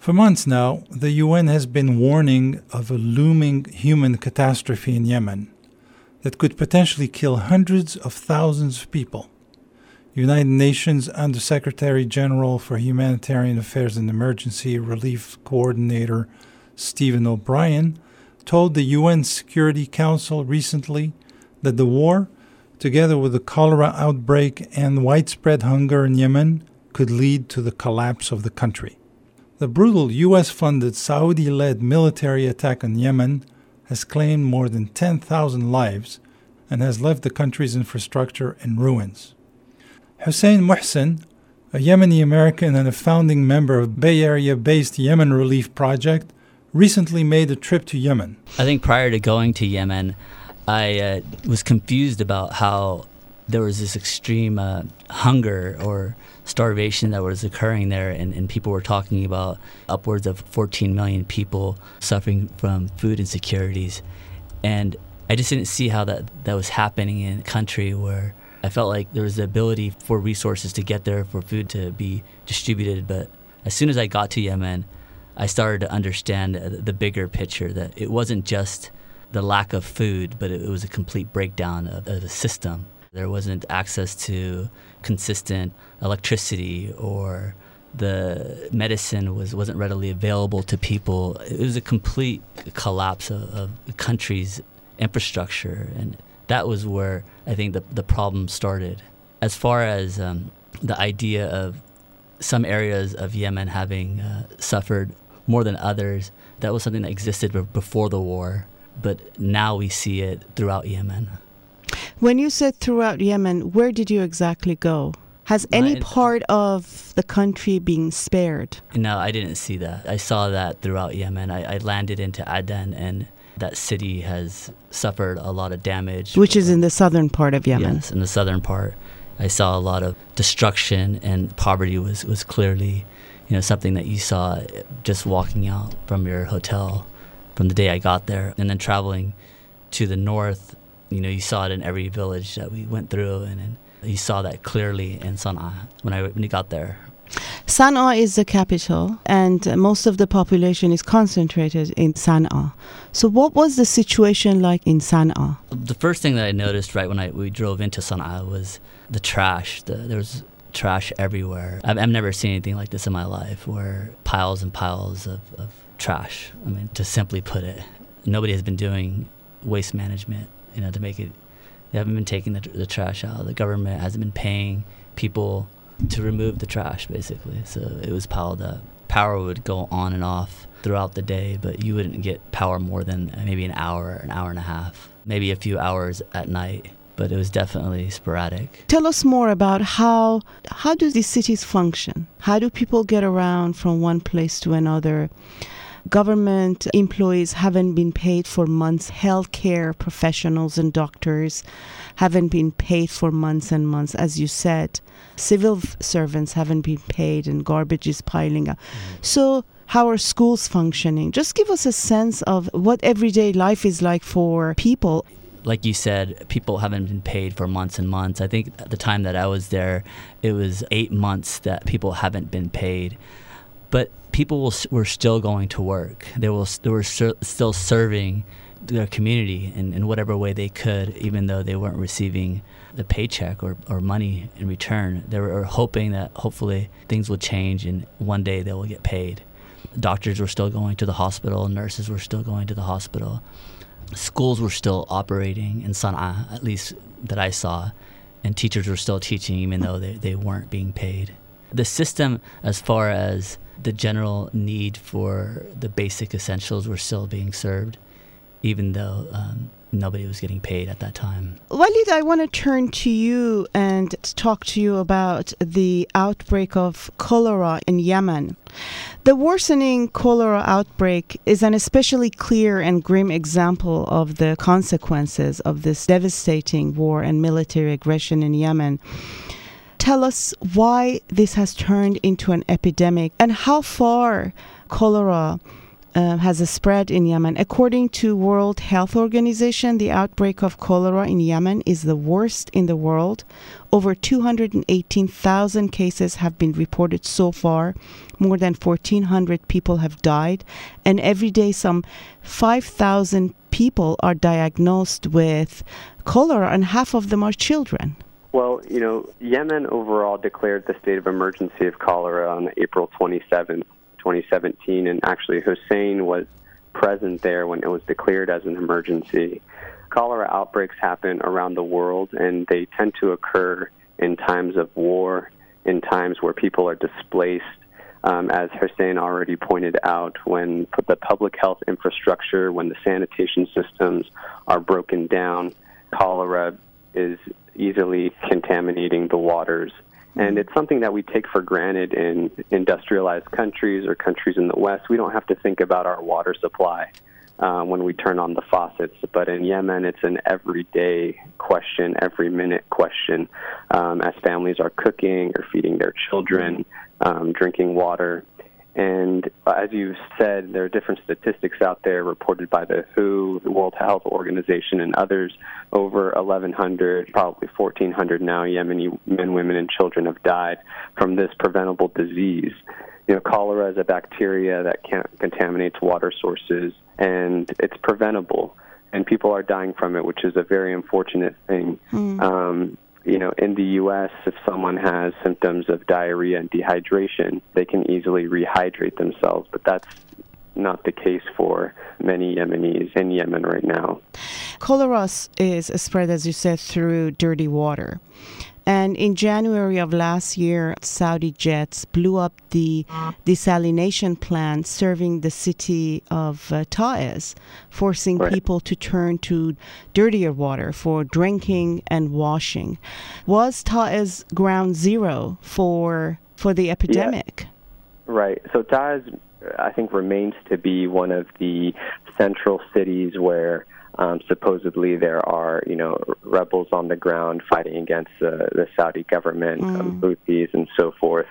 For months now, the UN has been warning of a looming human catastrophe in Yemen that could potentially kill hundreds of thousands of people. United Nations Undersecretary General for Humanitarian Affairs and Emergency Relief Coordinator Stephen O'Brien told the UN Security Council recently that the war, together with the cholera outbreak and widespread hunger in Yemen, could lead to the collapse of the country. The brutal US funded Saudi led military attack on Yemen has claimed more than 10,000 lives and has left the country's infrastructure in ruins. Hussein Muhsin, a Yemeni American and a founding member of Bay Area based Yemen Relief Project, recently made a trip to Yemen. I think prior to going to Yemen, I uh, was confused about how there was this extreme uh, hunger or starvation that was occurring there, and, and people were talking about upwards of 14 million people suffering from food insecurities. And I just didn't see how that, that was happening in a country where I felt like there was the ability for resources to get there, for food to be distributed. But as soon as I got to Yemen, I started to understand the bigger picture that it wasn't just the lack of food, but it was a complete breakdown of, of the system. There wasn't access to consistent electricity or the medicine was, wasn't readily available to people. It was a complete collapse of, of the country's infrastructure. And that was where I think the, the problem started. As far as um, the idea of some areas of Yemen having uh, suffered more than others, that was something that existed before the war, but now we see it throughout Yemen. When you said throughout Yemen, where did you exactly go? Has any part of the country been spared? No, I didn't see that. I saw that throughout Yemen. I, I landed into Aden, and that city has suffered a lot of damage. Which is in the southern part of Yemen. Yes, in the southern part. I saw a lot of destruction, and poverty was, was clearly you know something that you saw just walking out from your hotel from the day I got there, and then traveling to the north. You know, you saw it in every village that we went through, and, and you saw that clearly in Sana'a when I when you got there. Sana'a is the capital, and most of the population is concentrated in Sana'a. So, what was the situation like in Sana'a? The first thing that I noticed right when I we drove into Sana'a was the trash. The, there was trash everywhere. I've, I've, never seen anything like this in my life, where piles and piles of, of trash. I mean, to simply put it, nobody has been doing waste management. You know, to make it, they haven't been taking the, the trash out. The government hasn't been paying people to remove the trash, basically. So it was piled up. Power would go on and off throughout the day, but you wouldn't get power more than maybe an hour, an hour and a half, maybe a few hours at night but it was definitely sporadic. Tell us more about how how do these cities function? How do people get around from one place to another? Government employees haven't been paid for months. Healthcare professionals and doctors haven't been paid for months and months, as you said. Civil servants haven't been paid, and garbage is piling up. Mm-hmm. So, how are schools functioning? Just give us a sense of what everyday life is like for people like you said, people haven't been paid for months and months. I think at the time that I was there, it was eight months that people haven't been paid. But people will, were still going to work. They, will, they were ser- still serving their community in, in whatever way they could, even though they weren't receiving the paycheck or, or money in return. They were hoping that hopefully things would change and one day they will get paid. Doctors were still going to the hospital, nurses were still going to the hospital schools were still operating in Sana'a, at least that I saw, and teachers were still teaching even though they, they weren't being paid. The system, as far as the general need for the basic essentials, were still being served, even though um, nobody was getting paid at that time. Walid, I want to turn to you and talk to you about the outbreak of cholera in Yemen. The worsening cholera outbreak is an especially clear and grim example of the consequences of this devastating war and military aggression in Yemen. Tell us why this has turned into an epidemic and how far cholera uh, has spread in Yemen. According to World Health Organization, the outbreak of cholera in Yemen is the worst in the world. Over 218,000 cases have been reported so far. More than 1,400 people have died, and every day some 5,000 people are diagnosed with cholera, and half of them are children. Well, you know, Yemen overall declared the state of emergency of cholera on April 27th, 2017, and actually Hussein was present there when it was declared as an emergency. Cholera outbreaks happen around the world, and they tend to occur in times of war, in times where people are displaced. Um, as Hussein already pointed out, when the public health infrastructure, when the sanitation systems are broken down, cholera is easily contaminating the waters. And it's something that we take for granted in industrialized countries or countries in the West. We don't have to think about our water supply uh, when we turn on the faucets. But in Yemen, it's an everyday question, every minute question, um, as families are cooking or feeding their children, um, drinking water. And as you said, there are different statistics out there reported by the WHO, the World Health Organization, and others. Over 1,100, probably 1,400 now, Yemeni men, women, and children have died from this preventable disease. You know, cholera is a bacteria that can- contaminates water sources, and it's preventable. And people are dying from it, which is a very unfortunate thing. Mm. Um, you know, in the U.S., if someone has symptoms of diarrhea and dehydration, they can easily rehydrate themselves, but that's not the case for many Yemenis in Yemen right now. Cholera is spread, as you said, through dirty water. And in January of last year, Saudi jets blew up the desalination plant serving the city of uh, Taiz, forcing right. people to turn to dirtier water for drinking and washing. Was Taiz ground zero for for the epidemic? Yeah. Right. So Taiz, I think, remains to be one of the central cities where um, supposedly, there are you know rebels on the ground fighting against uh, the Saudi government, mm. um, Houthis, and so forth.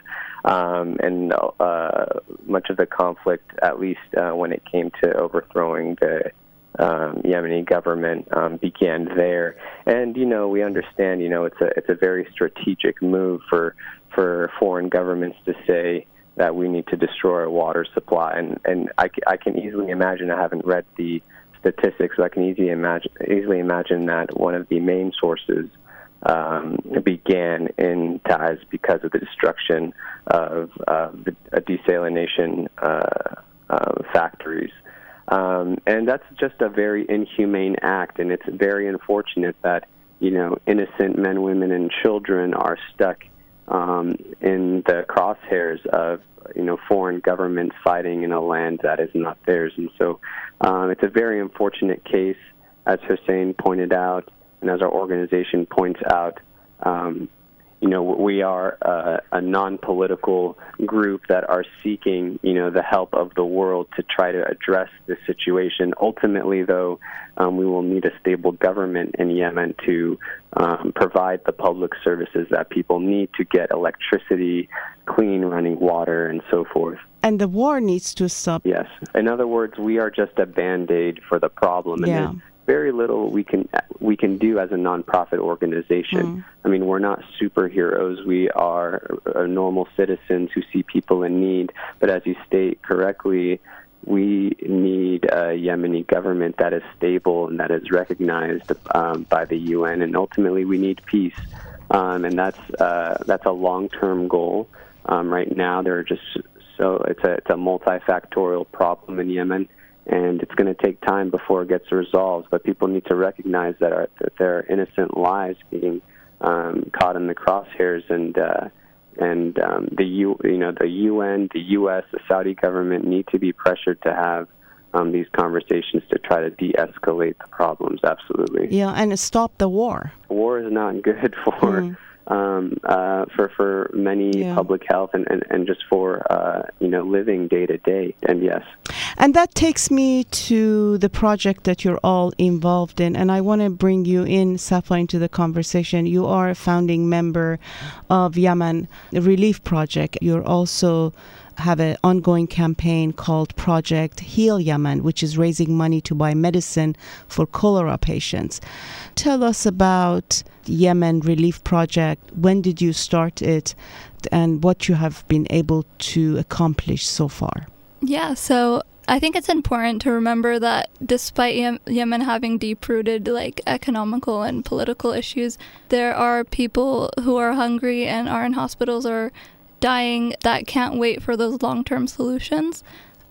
Um, and uh, much of the conflict, at least uh, when it came to overthrowing the um, Yemeni government, um, began there. And you know, we understand. You know, it's a it's a very strategic move for for foreign governments to say that we need to destroy our water supply. And and I, I can easily imagine. I haven't read the statistics, I can easily imagine, easily imagine that one of the main sources um, began in Taiz because of the destruction of uh, the desalination uh, uh, factories. Um, and that's just a very inhumane act, and it's very unfortunate that you know innocent men, women, and children are stuck um, in the crosshairs of you know foreign governments fighting in a land that is not theirs, and so um, it's a very unfortunate case, as Hussein pointed out, and as our organization points out. Um, you know, we are a, a non-political group that are seeking, you know, the help of the world to try to address this situation. Ultimately, though, um, we will need a stable government in Yemen to um, provide the public services that people need to get electricity, clean running water, and so forth. And the war needs to stop. Yes. In other words, we are just a band aid for the problem. And yeah very little we can we can do as a nonprofit organization. Mm. I mean, we're not superheroes. We are, are normal citizens who see people in need. But as you state correctly, we need a Yemeni government that is stable and that is recognized um, by the UN, and ultimately we need peace. Um, and that's uh, that's a long-term goal. Um, right now, there are just so it's a it's a multifactorial problem in Yemen and it's going to take time before it gets resolved. But people need to recognize that, are, that there are innocent lives being um, caught in the crosshairs, and uh, and um, the U, you know the UN, the U.S., the Saudi government need to be pressured to have um, these conversations to try to de-escalate the problems. Absolutely. Yeah, and stop the war. War is not good for. Mm um, uh, for for many yeah. public health and, and, and just for uh, you know living day to day. And yes, and that takes me to the project that you're all involved in, and I want to bring you in, Safa, into the conversation. You are a founding member of Yemen Relief Project. You're also have an ongoing campaign called Project Heal Yemen, which is raising money to buy medicine for cholera patients. Tell us about Yemen Relief Project. When did you start it, and what you have been able to accomplish so far? Yeah, so I think it's important to remember that despite Yemen having deep-rooted like economical and political issues, there are people who are hungry and are in hospitals or dying that can't wait for those long-term solutions.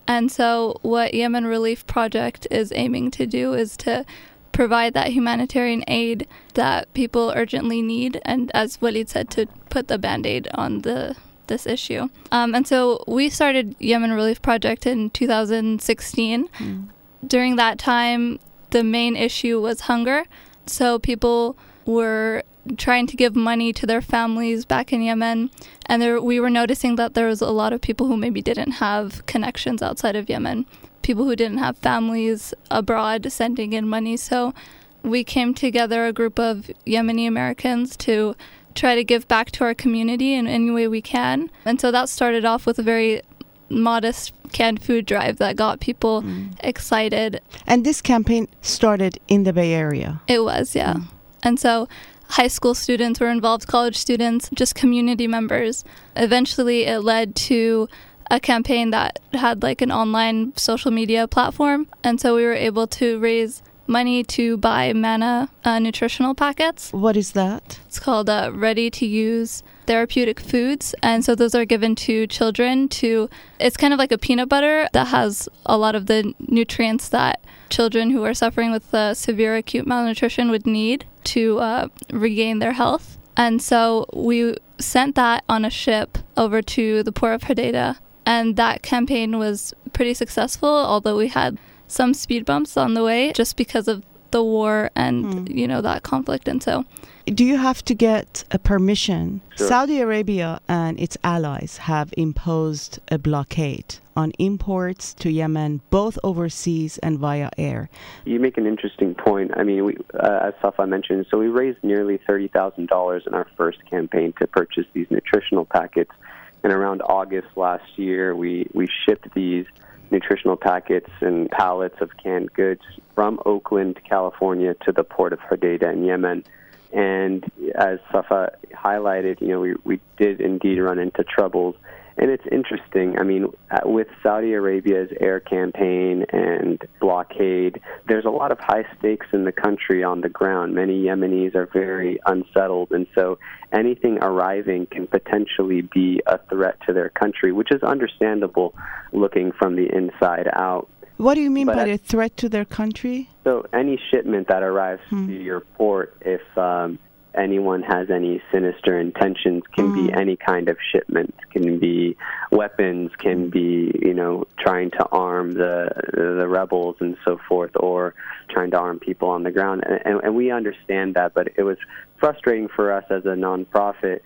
And so what Yemen Relief Project is aiming to do is to provide that humanitarian aid that people urgently need and as Walid said to put the band-aid on the this issue. Um, and so we started Yemen Relief Project in 2016. Mm. During that time, the main issue was hunger. So people were trying to give money to their families back in Yemen, and there, we were noticing that there was a lot of people who maybe didn't have connections outside of Yemen, people who didn't have families abroad sending in money. So we came together, a group of Yemeni Americans, to try to give back to our community in any way we can. And so that started off with a very modest canned food drive that got people mm. excited. And this campaign started in the Bay Area. It was, yeah. Mm. And so high school students were involved, college students, just community members. Eventually, it led to a campaign that had like an online social media platform. And so we were able to raise money to buy Manna uh, nutritional packets. What is that? It's called uh, Ready to Use Therapeutic Foods. And so those are given to children to, it's kind of like a peanut butter that has a lot of the nutrients that children who are suffering with uh, severe acute malnutrition would need to uh, regain their health. And so we sent that on a ship over to the port of Hodeidah. And that campaign was pretty successful, although we had some speed bumps on the way just because of the war and mm. you know that conflict. And so do you have to get a permission? Sure. saudi arabia and its allies have imposed a blockade on imports to yemen both overseas and via air. You make an interesting point. I mean we, uh, as safa mentioned so we raised nearly $30000 in our first campaign to purchase these nutritional packets. And around august last year we, we shipped these nutritional packets and pallets of canned goods from Oakland, California, to the port of Hodeida in Yemen. And as Safa highlighted, you know, we, we did indeed run into troubles and it's interesting. I mean, uh, with Saudi Arabia's air campaign and blockade, there's a lot of high stakes in the country on the ground. Many Yemenis are very unsettled, and so anything arriving can potentially be a threat to their country, which is understandable looking from the inside out. What do you mean but by a threat to their country? So, any shipment that arrives hmm. to your port, if um, anyone has any sinister intentions can mm. be any kind of shipment can be weapons can be you know trying to arm the the rebels and so forth or trying to arm people on the ground and, and, and we understand that but it was frustrating for us as a nonprofit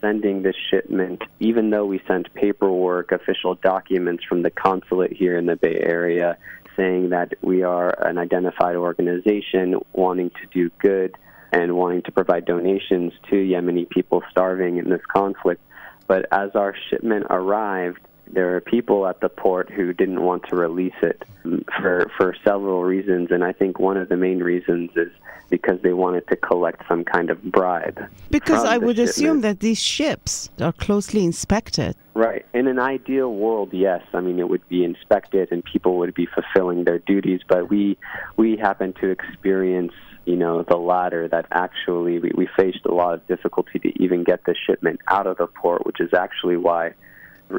sending this shipment even though we sent paperwork official documents from the consulate here in the bay area saying that we are an identified organization wanting to do good and wanting to provide donations to Yemeni people starving in this conflict. But as our shipment arrived, there are people at the port who didn't want to release it for for several reasons, and I think one of the main reasons is because they wanted to collect some kind of bribe. Because I would shipment. assume that these ships are closely inspected. Right. In an ideal world, yes. I mean, it would be inspected and people would be fulfilling their duties, but we we happen to experience you know, the latter that actually we, we faced a lot of difficulty to even get the shipment out of the port, which is actually why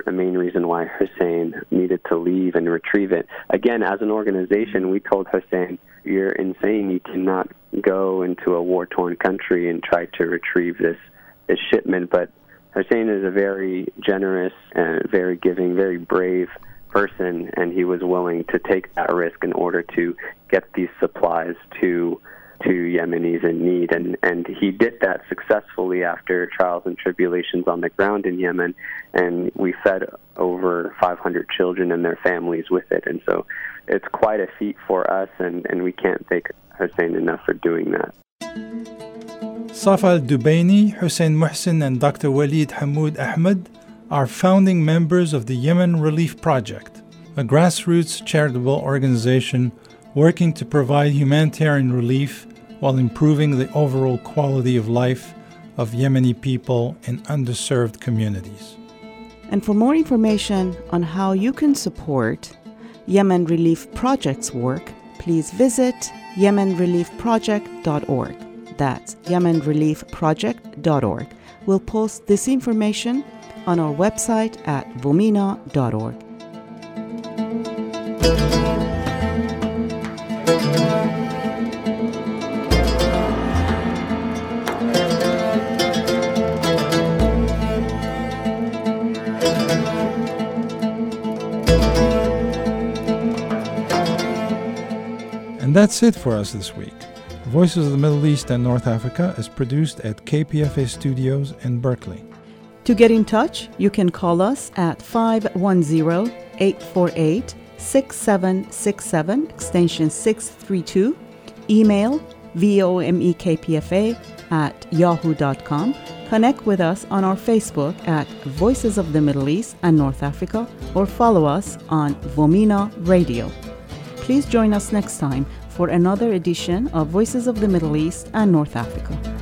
the main reason why Hussein needed to leave and retrieve it. Again, as an organization, we told Hussein, "You're insane. You cannot go into a war-torn country and try to retrieve this this shipment." But Hussein is a very generous and very giving, very brave person, and he was willing to take that risk in order to get these supplies to to Yemenis in need. And, and he did that successfully after trials and tribulations on the ground in Yemen. And we fed over 500 children and their families with it. And so it's quite a feat for us, and, and we can't thank Hussein enough for doing that. Safal Al Dubaini, Hussein Muhsin, and Dr. Walid Hamoud Ahmed are founding members of the Yemen Relief Project, a grassroots charitable organization working to provide humanitarian relief while improving the overall quality of life of Yemeni people in underserved communities. And for more information on how you can support Yemen Relief Project's work, please visit yemenreliefproject.org. That's yemenreliefproject.org. We'll post this information on our website at vomena.org. And that's it for us this week. Voices of the Middle East and North Africa is produced at KPFA Studios in Berkeley. To get in touch, you can call us at 510 848 6767, extension 632, email vomekpfa at yahoo.com. Connect with us on our Facebook at Voices of the Middle East and North Africa or follow us on VOMENA Radio. Please join us next time for another edition of Voices of the Middle East and North Africa.